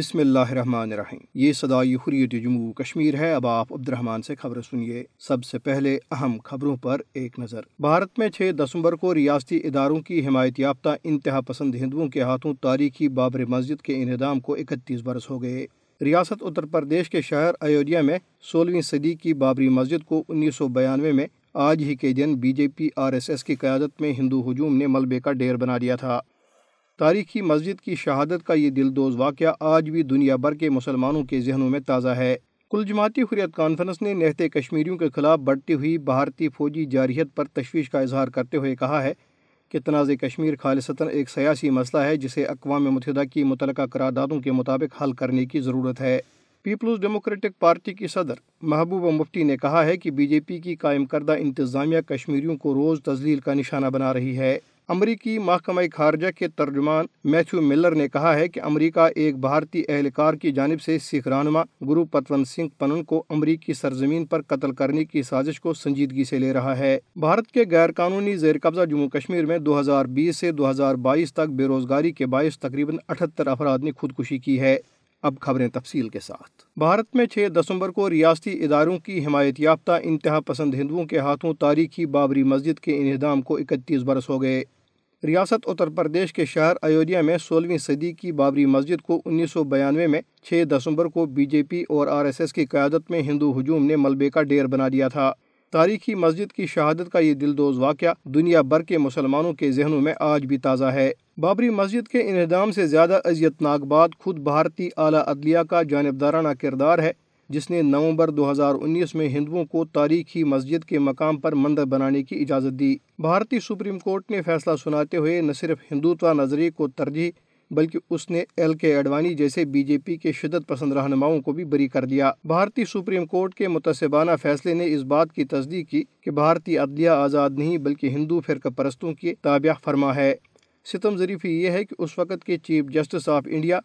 بسم اللہ الرحمن الرحیم۔ یہ صدائی حریت جموں کشمیر ہے۔ اب آپ عبد الرحمن سے خبر سنیے۔ سب سے پہلے اہم خبروں پر ایک نظر۔ بھارت میں چھ دسمبر کو ریاستی اداروں کی حمایت یافتہ انتہا پسند ہندوؤں کے ہاتھوں تاریخی بابر مسجد کے انہدام کو اکتیس برس ہو گئے۔ ریاست اتر پردیش کے شہر ایودھیا میں سولہویں صدی کی بابری مسجد کو انیس سو بیانوے میں آج ہی کے دن B J P R S S کی قیادت میں ہندو ہجوم نے ملبے کا ڈیر بنا دیا تھا۔ تاریخی مسجد کی شہادت کا یہ دل دوز واقعہ آج بھی دنیا بھر کے مسلمانوں کے ذہنوں میں تازہ ہے۔ کل جماعتی حریت کانفرنس نے نہتے کشمیریوں کے خلاف بڑھتی ہوئی بھارتی فوجی جارحیت پر تشویش کا اظہار کرتے ہوئے کہا ہے کہ تنازع کشمیر خالصتاً ایک سیاسی مسئلہ ہے جسے اقوام متحدہ کی متعلقہ قراردادوں کے مطابق حل کرنے کی ضرورت ہے۔ پیپلز ڈیموکریٹک پارٹی کی صدر محبوبہ مفتی نے کہا ہے کہ بی جے پی کی قائم کردہ انتظامیہ کشمیریوں کو روز تزلیل کا نشانہ بنا رہی ہے۔ امریکی محکمہ خارجہ کے ترجمان میتھیو ملر نے کہا ہے کہ امریکہ ایک بھارتی اہلکار کی جانب سے سکھ رہنما گرو پتونت سنگھ پنن کو امریکی سرزمین پر قتل کرنے کی سازش کو سنجیدگی سے لے رہا ہے۔ بھارت کے غیر قانونی زیر قبضہ جموں کشمیر میں دو ہزار بیس سے دو ہزار بائیس تک بے روزگاری کے باعث تقریباً اٹھتر افراد نے خودکشی کی ہے۔ اب خبریں تفصیل کے ساتھ۔ بھارت میں چھ دسمبر کو ریاستی اداروں کی حمایت یافتہ انتہا پسند ہندوؤں کے ہاتھوں تاریخی بابری مسجد کے انہدام کو اکتیس برس ہو گئے۔ ریاست اتر پردیش کے شہر ایودھیا میں سولہویں صدی کی بابری مسجد کو انیس سو بیانوے میں چھ دسمبر کو بی جے پی اور آر ایس ایس کی قیادت میں ہندو ہجوم نے ملبے کا ڈیر بنا دیا تھا۔ تاریخی مسجد کی شہادت کا یہ دل دوز واقعہ دنیا بھر کے مسلمانوں کے ذہنوں میں آج بھی تازہ ہے۔ بابری مسجد کے انہدام سے زیادہ اذیت ناک بات خود بھارتی اعلیٰ عدلیہ کا جانبدارانہ کردار ہے۔ جس نے نومبر دو ہزار انیس میں ہندوؤں کو تاریخی مسجد کے مقام پر مندر بنانے کی اجازت دی۔ بھارتی سپریم کورٹ نے فیصلہ سناتے ہوئے نہ صرف ہندوتوا نظریے کو ترجیح، بلکہ اس نے ایل کے اڈوانی جیسے بی جے پی کے شدت پسند رہنماؤں کو بھی بری کر دیا۔ بھارتی سپریم کورٹ کے متصبانہ فیصلے نے اس بات کی تصدیق کی کہ بھارتی عدلیہ آزاد نہیں، بلکہ ہندو فرقہ پرستوں کی تابع فرما ہے۔ ستم ظریفی یہ ہے کہ اس وقت کے chief justice of India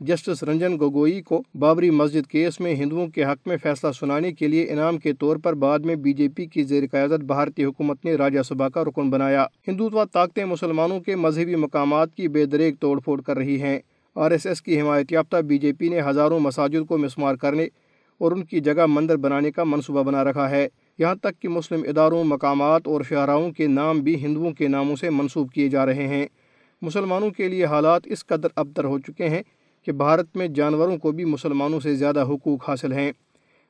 justice Ranjan Gogoi کو بابری مسجد کیس میں ہندوؤں کے حق میں فیصلہ سنانے کے لیے انعام کے طور پر بعد میں بی جے پی کی زیر قیادت بھارتی حکومت نے راجہ سبھا کا رکن بنایا۔ ہندوتوا طاقتیں مسلمانوں کے مذہبی مقامات کی بے دریک توڑ پھوڑ کر رہی ہیں۔ آر ایس ایس کی حمایت یافتہ بی جے پی نے ہزاروں مساجد کو مسمار کرنے اور ان کی جگہ مندر بنانے کا منصوبہ بنا رکھا ہے۔ یہاں تک کہ مسلم اداروں، مقامات اور شہراؤں کے نام بھی ہندوؤں کے ناموں سے منسوب کیے جا رہے ہیں۔ مسلمانوں کے لیے حالات اس قدر ابتر ہو چکے ہیں کہ بھارت میں جانوروں کو بھی مسلمانوں سے زیادہ حقوق حاصل ہیں۔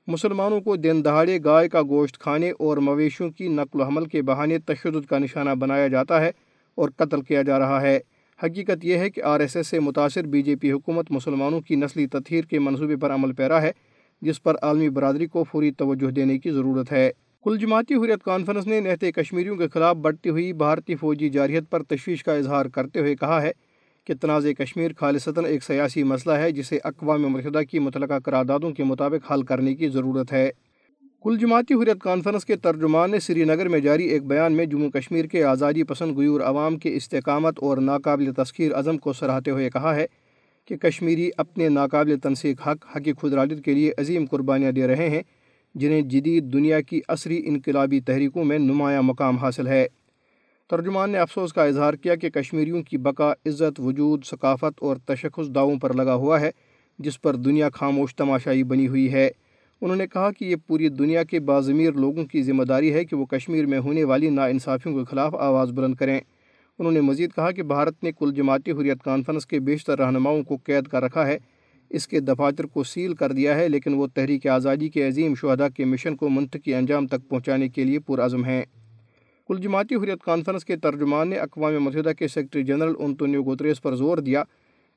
مسلمانوں کو دن دہاڑے گائے کا گوشت کھانے اور مویشیوں کی نقل و حمل کے بہانے تشدد کا نشانہ بنایا جاتا ہے اور قتل کیا جا رہا ہے۔ حقیقت یہ ہے کہ آر ایس ایس سے متاثر بی جے پی حکومت مسلمانوں کی نسلی تطہیر کے منصوبے پر عمل پیرا ہے، جس پر عالمی برادری کو فوری توجہ دینے کی ضرورت ہے۔ کل جماعتی حریت کانفرنس نے نہتے کشمیریوں کے خلاف بڑھتی ہوئی بھارتی فوجی جارحیت پر تشویش کا اظہار کرتے ہوئے کہا ہے کہ تنازع کشمیر خالصتاً ایک سیاسی مسئلہ ہے جسے اقوام متحدہ کی متعلقہ قراردادوں کے مطابق حل کرنے کی ضرورت ہے۔ کل جماعتی حریت کانفرنس کے ترجمان نے سری نگر میں جاری ایک بیان میں جموں کشمیر کے آزادی پسند گیور عوام کے استحکامت اور ناقابل تسخیر عزم کو سراہتے ہوئے کہا ہے کہ کشمیری اپنے ناقابل تنسیق حق حق خدراجت کے لیے عظیم قربانیاں دے رہے ہیں، جنہیں جدید دنیا کی عصری انقلابی تحریکوں میں نمایاں مقام حاصل ہے۔ ترجمان نے افسوس کا اظہار کیا کہ کشمیریوں کی بقا، عزت، وجود، ثقافت اور تشخص داؤں پر لگا ہوا ہے، جس پر دنیا خاموش تماشائی بنی ہوئی ہے۔ انہوں نے کہا کہ یہ پوری دنیا کے باضمیر لوگوں کی ذمہ داری ہے کہ وہ کشمیر میں ہونے والی ناانصافیوں کے خلاف آواز بلند کریں۔ انہوں نے مزید کہا کہ بھارت نے کل جماعتی حریت کانفرنس کے بیشتر رہنماؤں کو قید کر رکھا ہے۔ اس کے دفاتر کو سیل کر دیا ہے، لیکن وہ تحریک آزادی کے عظیم شہدا کے مشن کو منطقی انجام تک پہنچانے کے لیے پرعزم ہیں۔ کل جماعتی حریت کانفرنس کے ترجمان نے اقوام متحدہ کے سیکرٹری جنرل انتونیو گوتریس پر زور دیا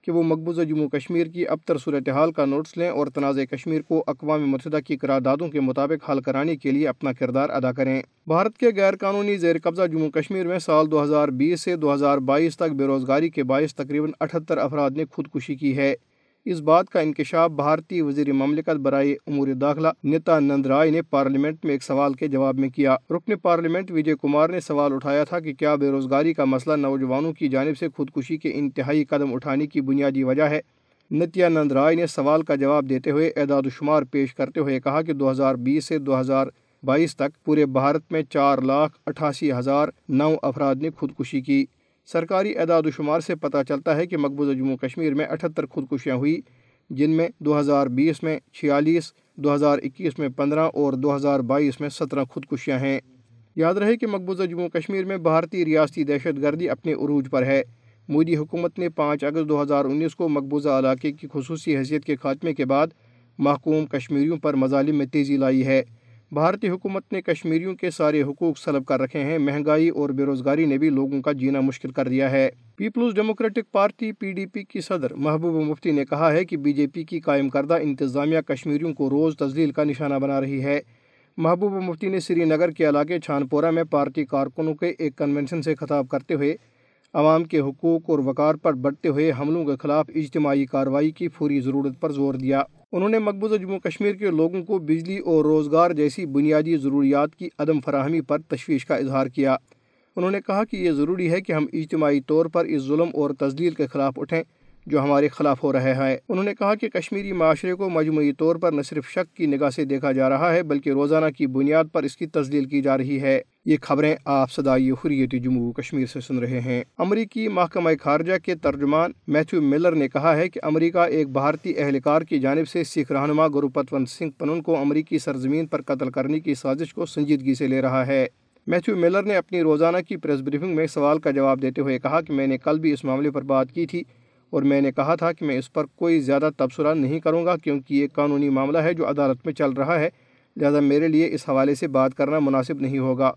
کہ وہ مقبوضہ جموں کشمیر کی ابتر صورتحال کا نوٹس لیں اور تنازع کشمیر کو اقوام متحدہ کی قراردادوں کے مطابق حل کرانے کے لیے اپنا کردار ادا کریں۔ بھارت کے غیر قانونی زیر قبضہ جموں کشمیر میں سال دو ہزار بیس سے دو ہزار بائیس تک بے روزگاری کے باعث تقریباً اٹھتر افراد نے خودکشی کی ہے۔ اس بات کا انکشاف بھارتی وزیر مملکت برائے امور داخلہ نیتا نند رائے نے پارلیمنٹ میں ایک سوال کے جواب میں کیا۔ رکن پارلیمنٹ وجے کمار نے سوال اٹھایا تھا کہ کیا بے روزگاری کا مسئلہ نوجوانوں کی جانب سے خودکشی کے انتہائی قدم اٹھانے کی بنیادی وجہ ہے۔ نتیا نند رائے نے سوال کا جواب دیتے ہوئے اعداد و شمار پیش کرتے ہوئے کہا کہ دو ہزار بیس سے دو ہزار بائیس تک پورے بھارت میں چار لاکھ اٹھاسی ہزار نو افراد نے خودکشی کی۔ سرکاری اعداد و شمار سے پتہ چلتا ہے کہ مقبوضہ جموں کشمیر میں اٹھتر خودکشیاں ہوئی، جن میں دو ہزار بیس میں چھیالیس، دو ہزار اکیس میں پندرہ اور دو ہزار بائیس میں سترہ خودکشیاں ہیں۔ یاد رہے کہ مقبوضہ جموں کشمیر میں بھارتی ریاستی دہشت گردی اپنے عروج پر ہے۔ مودی حکومت نے پانچ اگست دو ہزار انیس کو مقبوضہ علاقے کی خصوصی حیثیت کے خاتمے کے بعد محکوم کشمیریوں پر مظالم میں تیزی لائی ہے۔ بھارتی حکومت نے کشمیریوں کے سارے حقوق سلب کر رکھے ہیں۔ مہنگائی اور بے روزگاری نے بھی لوگوں کا جینا مشکل کر دیا ہے۔ Peoples Democratic Party P D P کی صدر محبوب مفتی نے کہا ہے کہ بی جے پی کی قائم کردہ انتظامیہ کشمیریوں کو روز تزلیل کا نشانہ بنا رہی ہے۔ محبوب مفتی نے سری نگر کے علاقے چھان پورہ میں پارٹی کارکنوں کے ایک کنونشن سے خطاب کرتے ہوئے عوام کے حقوق اور وقار پر بڑھتے ہوئے حملوں کے خلاف اجتماعی کارروائی کی فوری ضرورت پر زور دیا۔ انہوں نے مقبوضہ جموں کشمیر کے لوگوں کو بجلی اور روزگار جیسی بنیادی ضروریات کی عدم فراہمی پر تشویش کا اظہار کیا۔ انہوں نے کہا کہ یہ ضروری ہے کہ ہم اجتماعی طور پر اس ظلم اور تزلیل کے خلاف اٹھیں جو ہمارے خلاف ہو رہا ہے انہوں نے کہا کہ کشمیری معاشرے کو مجموعی طور پر نہ صرف شک کی نگاہ سے دیکھا جا رہا ہے بلکہ روزانہ کی بنیاد پر اس کی تزلیل کی جا رہی ہے۔ یہ خبریں آپ صدائی حریت جموں کشمیر سے سن رہے ہیں۔ امریکی محکمہ خارجہ کے ترجمان میتھیو ملر نے کہا ہے کہ امریکہ ایک بھارتی اہلکار کی جانب سے سکھ رہنما گروپتونت سنگھ پنن کو امریکی سرزمین پر قتل کرنے کی سازش کو سنجیدگی سے لے رہا ہے۔ میتھیو ملر نے اپنی روزانہ کی پریس بریفنگ میں سوال کا جواب دیتے ہوئے کہا کہ میں نے کل بھی اس معاملے پر بات کی تھی اور میں نے کہا تھا کہ میں اس پر کوئی زیادہ تبصرہ نہیں کروں گا کیونکہ یہ قانونی معاملہ ہے جو عدالت میں چل رہا ہے، لہذا میرے لیے اس حوالے سے بات کرنا مناسب نہیں ہوگا۔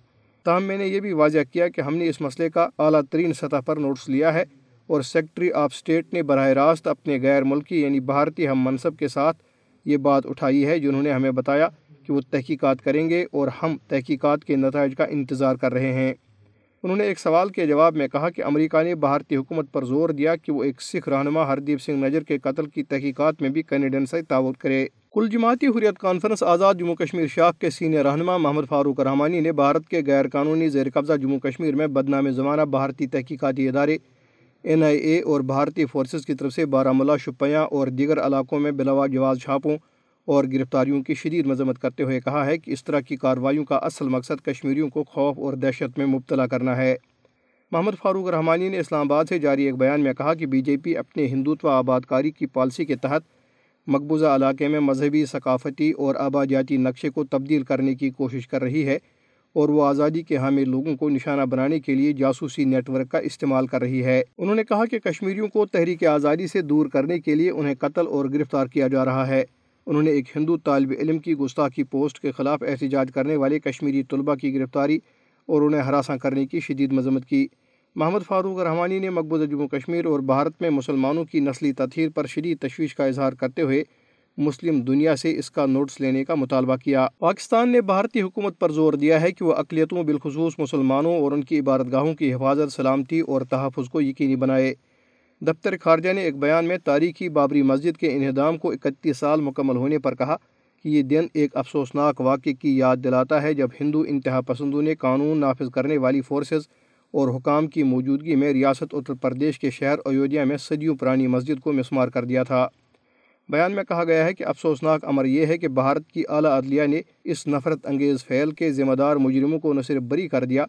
تاہم میں نے یہ بھی واضح کیا کہ ہم نے اس مسئلے کا اعلیٰ ترین سطح پر نوٹس لیا ہے اور سیکٹری آف اسٹیٹ نے براہ راست اپنے غیر ملکی یعنی بھارتی ہم منصب کے ساتھ یہ بات اٹھائی ہے جنہوں نے ہمیں بتایا کہ وہ تحقیقات کریں گے اور ہم تحقیقات کے نتائج کا انتظار کر رہے ہیں۔ انہوں نے ایک سوال کے جواب میں کہا کہ امریکہ نے بھارتی حکومت پر زور دیا کہ وہ ایک سکھ رہنما ہردیپ سنگھ نجر کے قتل کی تحقیقات میں بھی کینیڈین سے تعاون کرے۔ کل جماعتی حریت کانفرنس آزاد جموں کشمیر شاخ کے سینئر رہنما محمد فاروق رحمانی نے بھارت کے غیر قانونی زیر قبضہ جموں کشمیر میں بدنام زمانہ بھارتی تحقیقاتی ادارے این آئی اے اور بھارتی فورسز کی طرف سے بارہ شپیاں اور دیگر علاقوں میں بلاوا جواز چھاپوں اور گرفتاریوں کی شدید مذمت کرتے ہوئے کہا ہے کہ اس طرح کی کارروائیوں کا اصل مقصد کشمیریوں کو خوف اور دہشت میں مبتلا کرنا ہے۔ محمد فاروق رحمانی نے اسلام آباد سے جاری ایک بیان میں کہا کہ بی جے پی اپنے ہندوتو آباد کاری کی پالیسی کے تحت مقبوضہ علاقے میں مذہبی ثقافتی اور آبادیاتی نقشے کو تبدیل کرنے کی کوشش کر رہی ہے اور وہ آزادی کے حامی لوگوں کو نشانہ بنانے کے لیے جاسوسی نیٹ ورک کا استعمال کر رہی ہے۔ انہوں نے کہا کہ کشمیریوں کو تحریک آزادی سے دور کرنے کے لیے انہیں قتل اور گرفتار کیا جا رہا ہے۔ انہوں نے ایک ہندو طالب علم کی گستاخی پوسٹ کے خلاف احتجاج کرنے والے کشمیری طلبہ کی گرفتاری اور انہیں ہراساں کرنے کی شدید مذمت کی۔ محمد فاروق رحمانی نے مقبوضہ جموں کشمیر اور بھارت میں مسلمانوں کی نسلی تطہیر پر شدید تشویش کا اظہار کرتے ہوئے مسلم دنیا سے اس کا نوٹس لینے کا مطالبہ کیا۔ پاکستان نے بھارتی حکومت پر زور دیا ہے کہ وہ اقلیتوں بالخصوص مسلمانوں اور ان کی عبادت گاہوں کی حفاظت، سلامتی اور تحفظ کو یقینی بنائے۔ دفتر خارجہ نے ایک بیان میں تاریخی بابری مسجد کے انہدام کو اکتیس سال مکمل ہونے پر کہا کہ یہ دن ایک افسوسناک واقعے کی یاد دلاتا ہے جب ہندو انتہا پسندوں نے قانون نافذ کرنے والی فورسز اور حکام کی موجودگی میں ریاست اتر پردیش کے شہر ایودھیا میں صدیوں پرانی مسجد کو مسمار کر دیا تھا۔ بیان میں کہا گیا ہے کہ افسوسناک امر یہ ہے کہ بھارت کی اعلیٰ عدلیہ نے اس نفرت انگیز فعل کے ذمہ دار مجرموں کو نہ صرف بری کر دیا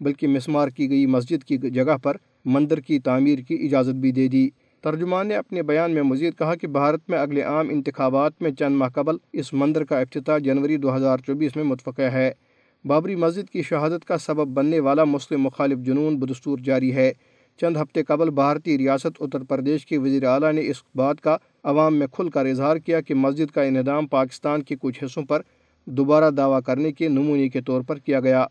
بلکہ مسمار کی گئی مسجد کی جگہ پر مندر کی تعمیر کی اجازت بھی دے دی۔ ترجمان نے اپنے بیان میں مزید کہا کہ بھارت میں اگلے عام انتخابات میں چند ماہ قبل اس مندر کا افتتاح جنوری دو ہزار چوبیس میں متفقہ ہے۔ بابری مسجد کی شہادت کا سبب بننے والا مسلم مخالف جنون بدستور جاری ہے۔ چند ہفتے قبل بھارتی ریاست اتر پردیش کے وزیر اعلیٰ نے اس بات کا عوام میں کھل کر اظہار کیا کہ مسجد کا انہدام پاکستان کے کچھ حصوں پر دوبارہ دعویٰ کرنے کے نمونے کے طور پر کیا گیا۔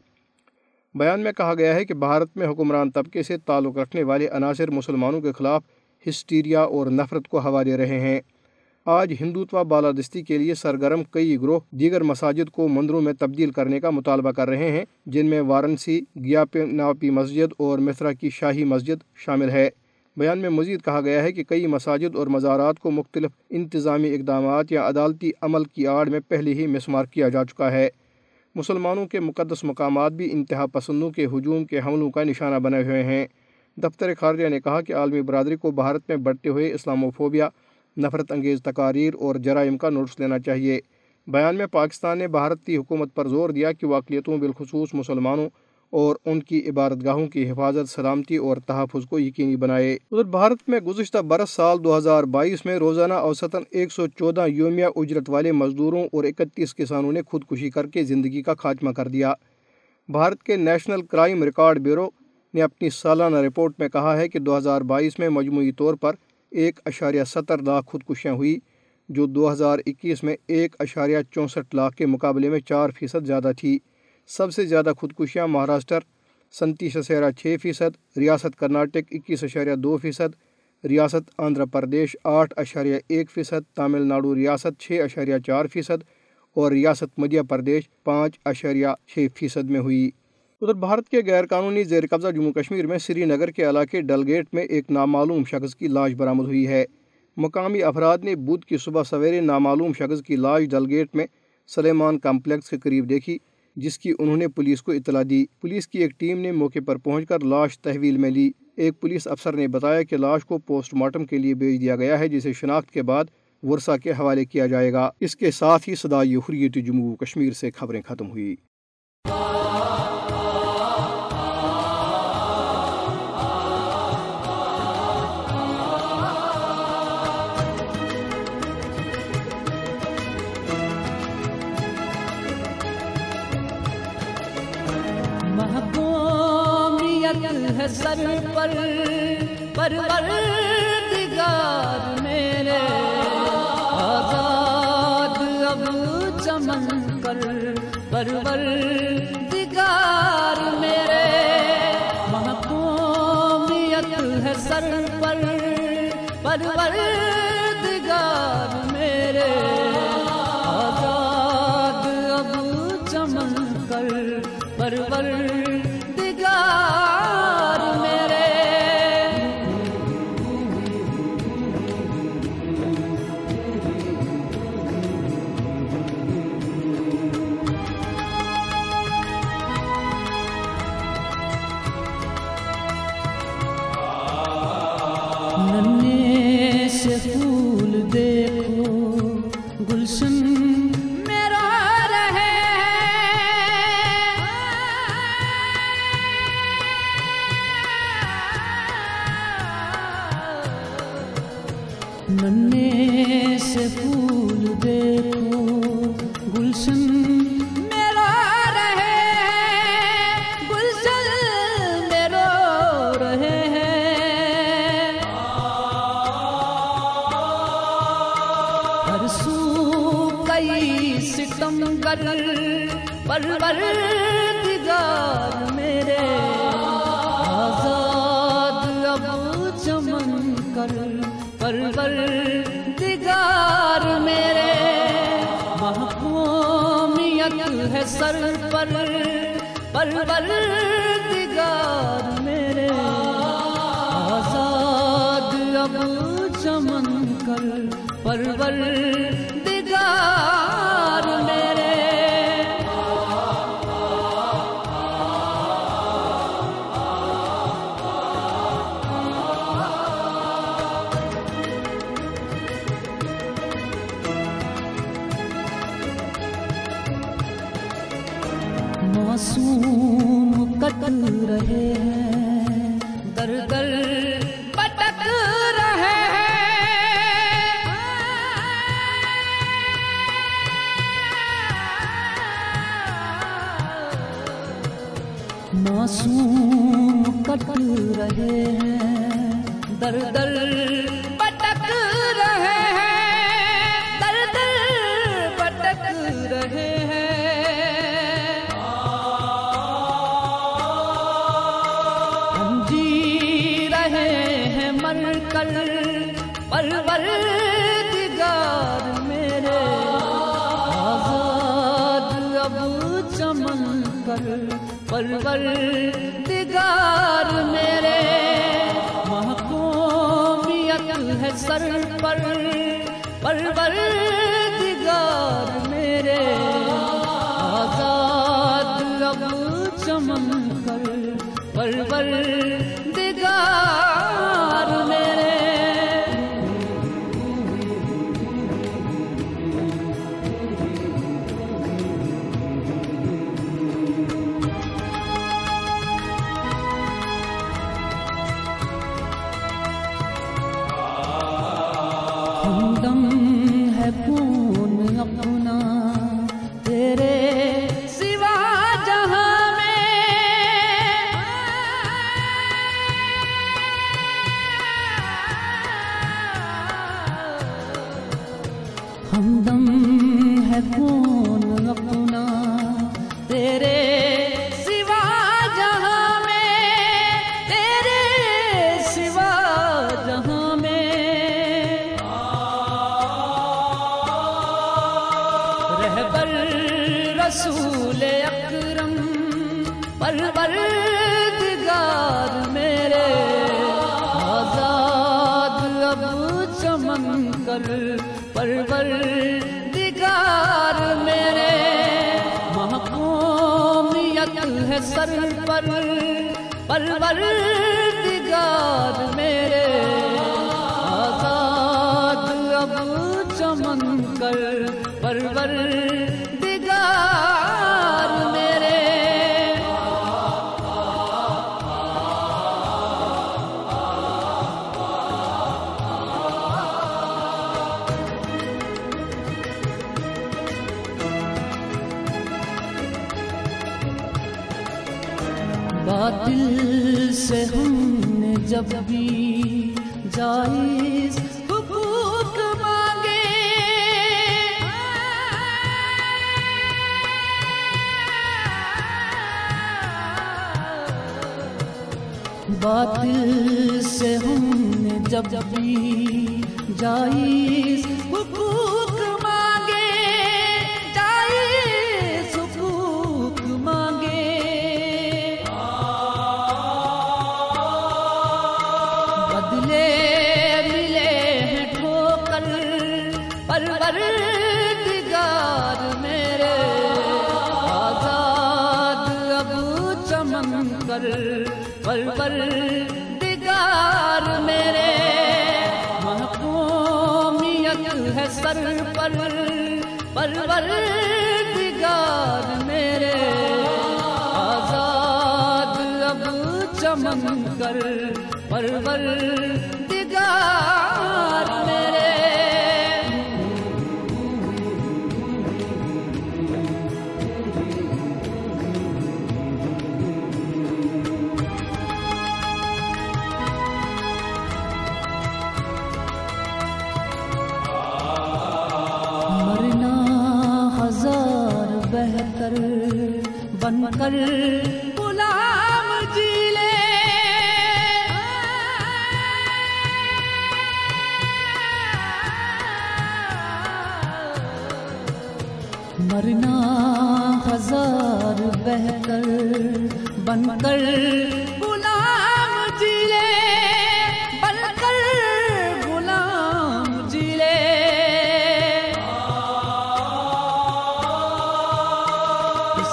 بیان میں کہا گیا ہے کہ بھارت میں حکمران طبقے سے تعلق رکھنے والے عناصر مسلمانوں کے خلاف ہسٹیریا اور نفرت کو ہوا دے رہے ہیں۔ آج ہندوتوا بالادستی کے لیے سرگرم کئی گروہ دیگر مساجد کو مندروں میں تبدیل کرنے کا مطالبہ کر رہے ہیں، جن میں وارنسی گیا ناپی مسجد اور متھرا کی شاہی مسجد شامل ہے۔ بیان میں مزید کہا گیا ہے کہ کئی مساجد اور مزارات کو مختلف انتظامی اقدامات یا عدالتی عمل کی آڑ میں پہلے ہی مسمار کیا جا چکا ہے۔ مسلمانوں کے مقدس مقامات بھی انتہا پسندوں کے ہجوم کے حملوں کا نشانہ بنے ہوئے ہیں۔ دفتر خارجہ نے کہا کہ عالمی برادری کو بھارت میں بڑھتے ہوئے اسلاموفوبیا نفرت انگیز تقاریر اور جرائم کا نوٹس لینا چاہیے۔ بیان میں پاکستان نے بھارتی حکومت پر زور دیا کہ واقعیتوں بالخصوص مسلمانوں اور ان کی عبادت گاہوں کی حفاظت، سلامتی اور تحفظ کو یقینی بنائے۔ ادھر، بھارت میں گزشتہ برس سال دو ہزار بائیس میں روزانہ اوسطاً ایک سو چودہ یومیہ اجرت والے مزدوروں اور اکتیس کسانوں نے خودکشی کر کے زندگی کا خاتمہ کر دیا۔ بھارت کے نیشنل کرائم ریکارڈ بیورو نے اپنی سالانہ رپورٹ میں کہا ہے کہ دو ہزار بائیس میں مجموعی طور پر ایک اشاریہ ستر لاکھ خودکشیاں ہوئی، جو دو ہزار اکیس میں ایک اشاریہ چونسٹھ لاکھ کے مقابلے میں چار فیصد زیادہ تھی۔ سب سے زیادہ خودکشیاں مہاراشٹر، سنتیس اشاریہ چھ فیصد، ریاست کرناٹک اکیس اشاریہ دو فیصد، ریاست آندھرا پردیش آٹھ اشاریہ ایک فیصد، تامل ناڈو ریاست چھ اشاریہ چار فیصد اور ریاست مدھیہ پردیش پانچ اشاریہ چھ فیصد میں ہوئی۔ ادھر بھارت کے غیر قانونی زیر قبضہ جموں کشمیر میں سری نگر کے علاقے ڈل گیٹ میں ایک نامعلوم شخص کی لاش برآمد ہوئی ہے۔ مقامی افراد نے بدھ کی صبح سویرے نامعلوم شخص کی لاش ڈل گیٹ میں سلیمان کمپلیکس کے قریب دیکھی، جس کی انہوں نے پولیس کو اطلاع دی۔ پولیس کی ایک ٹیم نے موقع پر پہنچ کر لاش تحویل میں لی۔ ایک پولیس افسر نے بتایا کہ لاش کو پوسٹ مارٹم کے لیے بھیج دیا گیا ہے، جسے شناخت کے بعد ورثہ کے حوالے کیا جائے گا۔ اس کے ساتھ ہی صدائی حریت جموں کشمیر سے خبریں ختم ہوئی سر پر پروردگار میرے۔ آزاد اب چمن پر پروردگار کئی ستم پرور دیگار میرے۔ آزاد اب چمن کر پرور دیگار میرے۔ محکومیت ہے سر پر پرور دیگار میرے۔ آزاد اب چمن کر پرور در در پٹک رہے ہیں در در پٹک رہے ہیں ہم جی رہے ہیں مر کر پرور دیگار میرے آزاد اب چمن کر سر پر پروردگار میرے آزاد لب چمن کر پروردگار ہمدم ہے خون ہے سر پر پروردگار میرے۔ آزاد اب چمن کر پرور سے ہم نے جب بھی جائز حقوق مانگے۔ باطل سے ہم نے جب بھی جائز حقوق چمن پر دگار میرے۔ محکومیت ہے سر پر پروردگار میرے۔ آزاد اب چمن کر پروردگار بہتر بن کر غلام جی لے۔ مرنا ہزار بہتر بن کر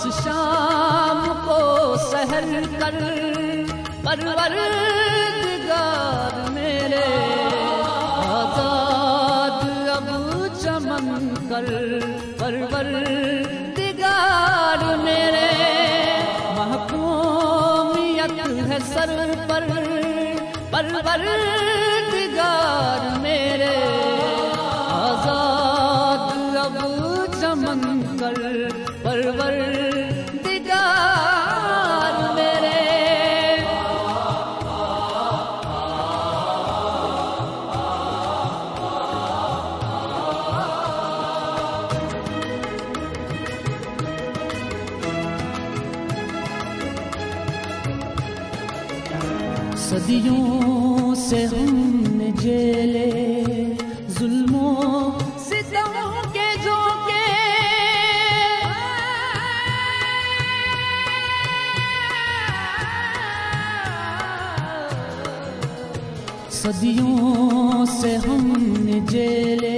اس شام کو سحر کر پروردگار میرے آزاد اب چمن کر پروردگار میرے محکومیت ہے سر پر پروردگار میرے آزاد اب چمن کر پروردگار صدیوں سے ہم نے جیلے ظلموں ستموں کے جھونکے۔ صدیوں سے ہم نے جیلے